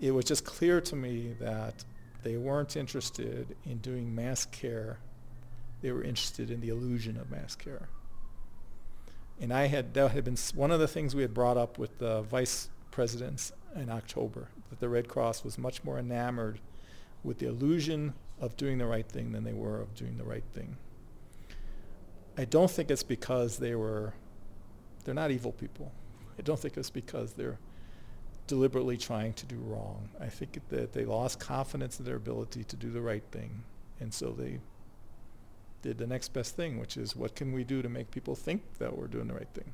it was just clear to me that they weren't interested in doing mass care. They were interested in the illusion of mass care. And I had that had been one of the things we had brought up with the vice presidents in October that the Red Cross was much more enamored with the illusion of doing the right thing than they were of doing the right thing. I don't think it's because they were they're not evil people. I don't think it's because they're deliberately trying to do wrong. I think that they lost confidence in their ability to do the right thing. And so they did the next best thing, which is what can we do to make people think that we're doing the right thing?